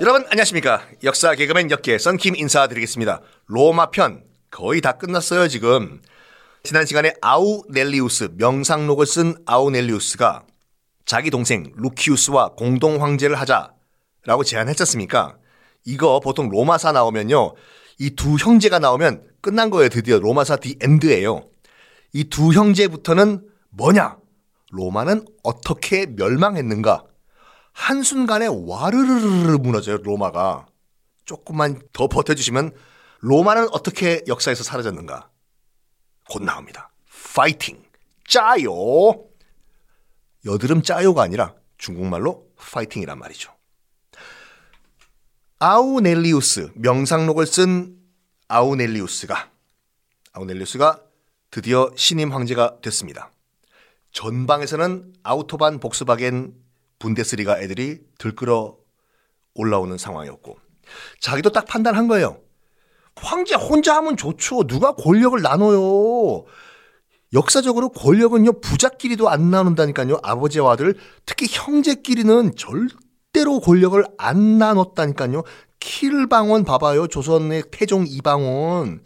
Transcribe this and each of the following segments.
여러분 안녕하십니까? 역사 개그맨 역개 썬킴 인사드리겠습니다. 로마 편 거의 다 끝났어요 지금. 지난 시간에 아우렐리우스 명상록을 쓴 아우렐리우스가 자기 동생 루키우스와 공동 황제를 하자라고 제안했잖습니까? 이거 보통 로마사 나오면요 이 두 형제가 나오면 끝난 거예요 드디어. 로마사 The End예요. 이 두 형제부터는 뭐냐? 로마는 어떻게 멸망했는가 한순간에 와르르르 무너져요, 로마가. 조금만 더 버텨주시면 로마는 어떻게 역사에서 사라졌는가? 곧 나옵니다. 파이팅! 짜요! 여드름 짜요가 아니라 중국말로 파이팅이란 말이죠. 아우넬리우스, 명상록을 쓴 아우넬리우스가, 아우넬리우스가 드디어 신임 황제가 됐습니다. 전방에서는 아우토반 복스바겐 분데스리가 애들이 들끓어 올라오는 상황이었고 자기도 딱 판단한 거예요. 황제 혼자 하면 좋죠. 누가 권력을 나눠요. 역사적으로 권력은요 부자끼리도 안 나눈다니까요. 아버지와 아들 특히 형제끼리는 절대로 권력을 안 나눴다니까요. 킬방원 봐봐요. 조선의 태종 이방원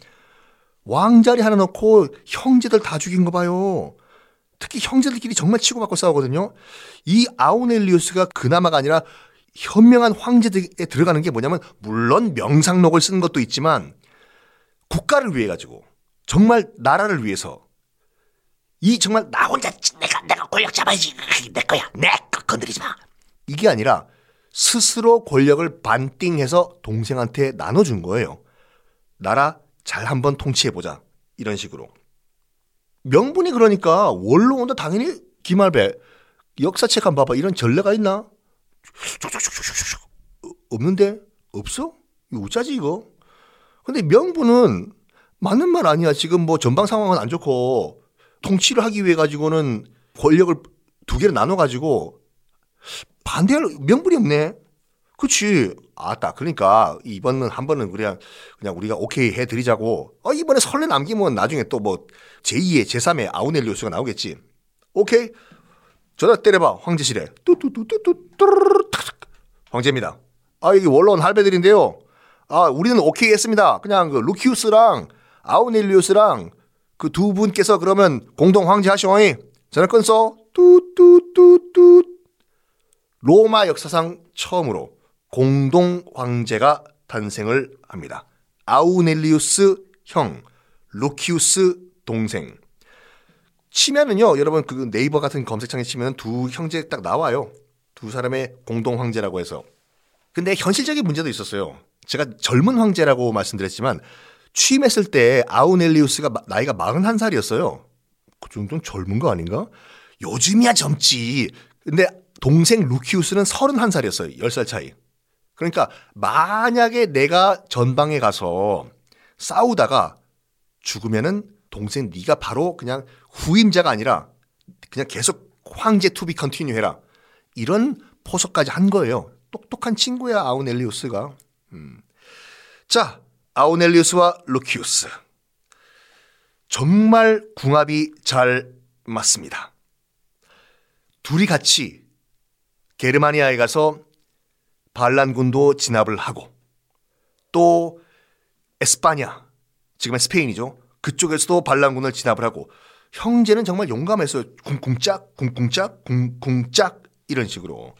왕자리 하나 넣고 형제들 다 죽인 거 봐요. 특히 형제들끼리 정말 치고받고 싸우거든요. 이 아우넬리우스가 그나마가 아니라 현명한 황제들에 들어가는 게 뭐냐면 물론 명상록을 쓴 것도 있지만 국가를 위해 가지고 정말 나라를 위해서 이 정말 나 혼자 내가 내가 권력 잡아야지 내 거야 내 거 건드리지 마 이게 아니라 스스로 권력을 반띵해서 동생한테 나눠준 거예요. 나라 잘 한번 통치해 보자 이런 식으로. 명분이 그러니까 원로 온다 당연히 기말배 역사책 한번 봐봐 이런 전례가 있나? 없는데 없어? 이거 어쩌지 이거? 근데 명분은 맞는 말 아니야. 지금 뭐 전방 상황은 안 좋고 통치를 하기 위해 가지고는 권력을 두 개로 나눠 가지고 반대할 명분이 없네. 그렇지. 아따. 그러니까 이번은 한 번은 그냥 그냥 우리가 오케이 해 드리자고. 어 이번에 설레 남기면 나중에 또 뭐 제2의 제3의 아우넬리우스가 나오겠지. 오케이. 전화 때려봐. 황제실에. 뚜뚜뚜뚜뚜 황제입니다. 아 여기 원로원 할배들인데요. 아 우리는 오케이 했습니다. 그냥 그 루키우스랑 아우넬리우스랑 그 두 분께서 그러면 공동 황제 하시오이. 전화 끊어. 뚜뚜뚜뚜 로마 역사상 처음으로 공동 황제가 탄생을 합니다. 아우넬리우스 형, 루키우스 동생. 치면은요, 여러분 그 네이버 같은 검색창에 치면 두 형제 딱 나와요. 두 사람의 공동 황제라고 해서. 근데 현실적인 문제도 있었어요. 제가 젊은 황제라고 말씀드렸지만 취임했을 때 아우넬리우스가 나이가 41살이었어요. 그 정도는 젊은 거 아닌가? 요즘이야 젊지. 근데 동생 루키우스는 31살이었어요. 10살 차이. 그러니까 만약에 내가 전방에 가서 싸우다가 죽으면은 동생 네가 바로 그냥 후임자가 아니라 그냥 계속 황제 to be continue 해라. 이런 포석까지 한 거예요. 똑똑한 친구야 아우렐리우스가. 음. 자 아우넬리우스와 루키우스 정말 궁합이 잘 맞습니다. 둘이 같이 게르마니아에 가서 반란군도 진압을 하고 또 에스파냐 지금은 스페인이죠. 그쪽에서도 반란군을 진압을 하고 형제는 정말 용감했어요. 쿵쿵짝 쿵쿵짝 쿵쿵짝 이런 식으로.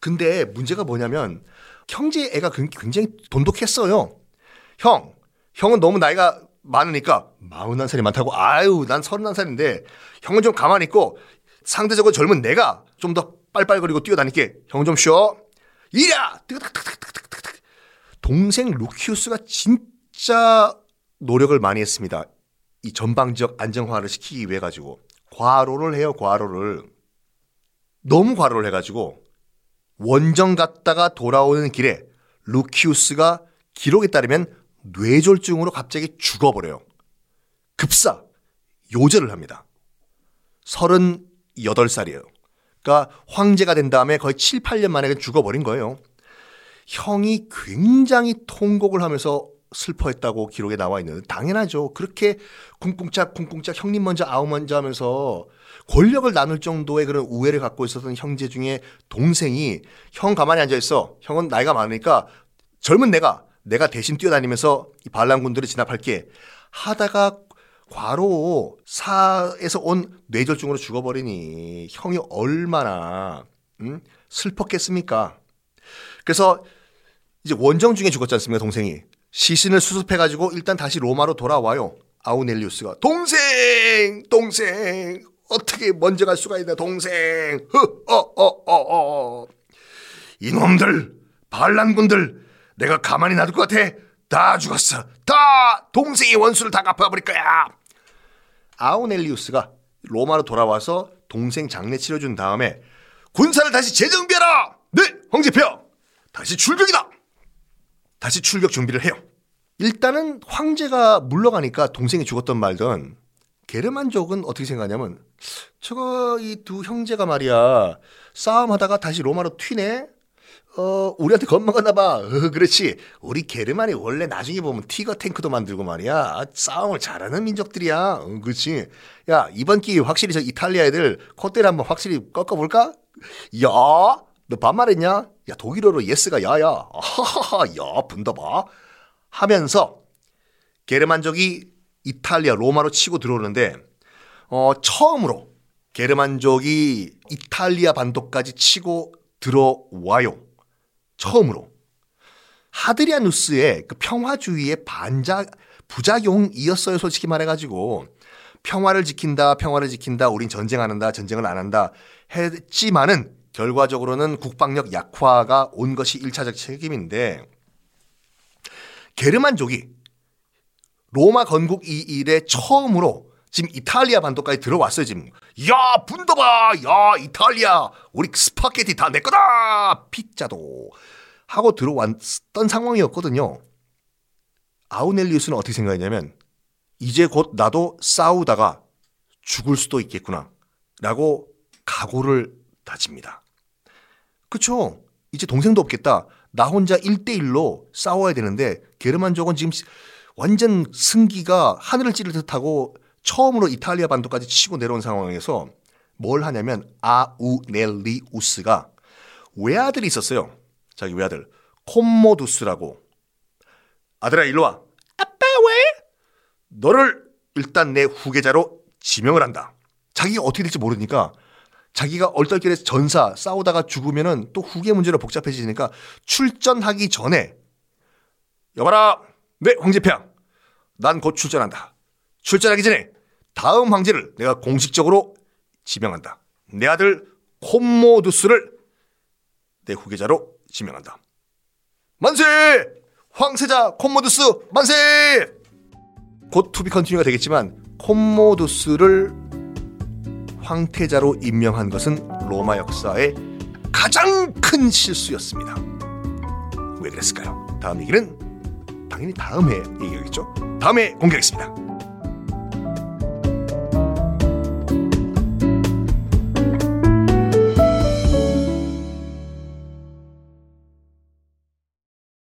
근데 문제가 뭐냐면 형제 애가 굉장히 돈독했어요. 형, 형은 너무 나이가 많으니까 마흔한 살이 많다고 아유 난 서른한 살인데 형은 좀 가만히 있고 상대적으로 젊은 내가 좀 더 빨빨거리고 뛰어다닐게 형좀 쉬어 이랴 동생 루키우스가 진짜 노력을 많이 했습니다. 이 전방 지역 안정화를 시키기 위해 가지고 과로를 해요 과로를 너무 과로를 해 가지고 원정 갔다가 돌아오는 길에 루키우스가 기록에 따르면 뇌졸중으로 갑자기 죽어버려요. 급사 요절을 합니다. 38살이에요. 그러니까 황제가 된 다음에 거의 7, 8년 만에 죽어버린 거예요. 형이 굉장히 통곡을 하면서 슬퍼했다고 기록에 나와 있는 당연하죠. 그렇게 쿵쿵짝 쿵쿵짝 형님 먼저 아우 먼저 하면서 권력을 나눌 정도의 그런 우애를 갖고 있었던 형제 중에 동생이 형 가만히 앉아 있어. 형은 나이가 많으니까 젊은 내가 내가 대신 뛰어다니면서 이 반란군들을 진압할게 하다가 과로 사에서 온 뇌졸중으로 죽어버리니 형이 얼마나 음? 슬펐겠습니까? 그래서 이제 원정 중에 죽었지 않습니까 동생이? 시신을 수습해가지고 일단 다시 로마로 돌아와요. 아우넬리우스가 동생! 동생! 어떻게 먼저 갈 수가 있나 동생? 어어어 어 어, 어. 이놈들 반란군들 내가 가만히 놔둘 것 같아. 다 죽었어. 다 동생의 원수를 다 갚아버릴 거야 아우넬리우스가 로마로 돌아와서 동생 장례 치러준 다음에 군사를 다시 재정비하라! 네 황제폐하 다시 출격이다! 다시 출격 준비를 해요. 일단은 황제가 물러가니까 동생이 죽었던 말든 게르만족은 어떻게 생각하냐면 저거 이 두 형제가 말이야 싸움하다가 다시 로마로 튀네. 어 우리한테 겁먹었나 봐. 어, 그렇지. 우리 게르만이 원래 나중에 보면 티거 탱크도 만들고 말이야 싸움을 잘하는 민족들이야. 어, 그렇지. 야 이번 기회 확실히 저 이탈리아 애들 콧대를 한번 확실히 꺾어볼까? 야, 너 반말했냐? Ja 독일어로 yes가 Ja야. 하하하, Ja wunderbar. 하면서 게르만족이 이탈리아 로마로 치고 들어오는데 어, 처음으로 게르만족이 이탈리아 반도까지 치고 들어와요. 처음으로. 하드리아누스의 그 평화주의의 반자 부작용이었어요. 솔직히 말해가지고 평화를 지킨다, 평화를 지킨다, 우린 전쟁 안 한다, 전쟁을 안 한다 했지만은 결과적으로는 국방력 약화가 온 것이 1차적 책임인데 게르만족이 로마 건국 이래에 처음으로 지금 이탈리아 반도까지 들어왔어요 지금. Ja wunderbar, Ja 이탈리아, 우리 스파게티 다 내 거다, 피자도 하고 들어왔던 상황이었거든요. 아우렐리우스는 어떻게 생각했냐면 이제 곧 나도 싸우다가 죽을 수도 있겠구나 라고 각오를 다집니다. 그쵸? 이제 동생도 없겠다. 나 혼자 1대1로 싸워야 되는데 게르만족은 지금 완전 승기가 하늘을 찌를 듯하고 처음으로 이탈리아 반도까지 치고 내려온 상황에서 뭘 하냐면 아우넬리우스가 외아들이 있었어요. 자기 외아들 콤모두스라고 아들아 일로 와. 아빠 왜? 너를 일단 내 후계자로 지명을 한다. 자기가 어떻게 될지 모르니까 자기가 얼떨결에 전사 싸우다가 죽으면은 또 후계 문제로 복잡해지니까 출전하기 전에 여봐라 네 황제평 난 곧 출전한다. 출전하기 전에 다음 황제를 내가 공식적으로 지명한다. 내 아들 콤모두스를 내 후계자로 지명한다. 만세! 황태자 콤모두스 만세! 곧 to be continue가 되겠지만 콤모두스를 황태자로 임명한 것은 로마 역사의 가장 큰 실수였습니다. 왜 그랬을까요? 다음 얘기는 당연히 다음에 얘기하겠죠. 다음에 공개하겠습니다.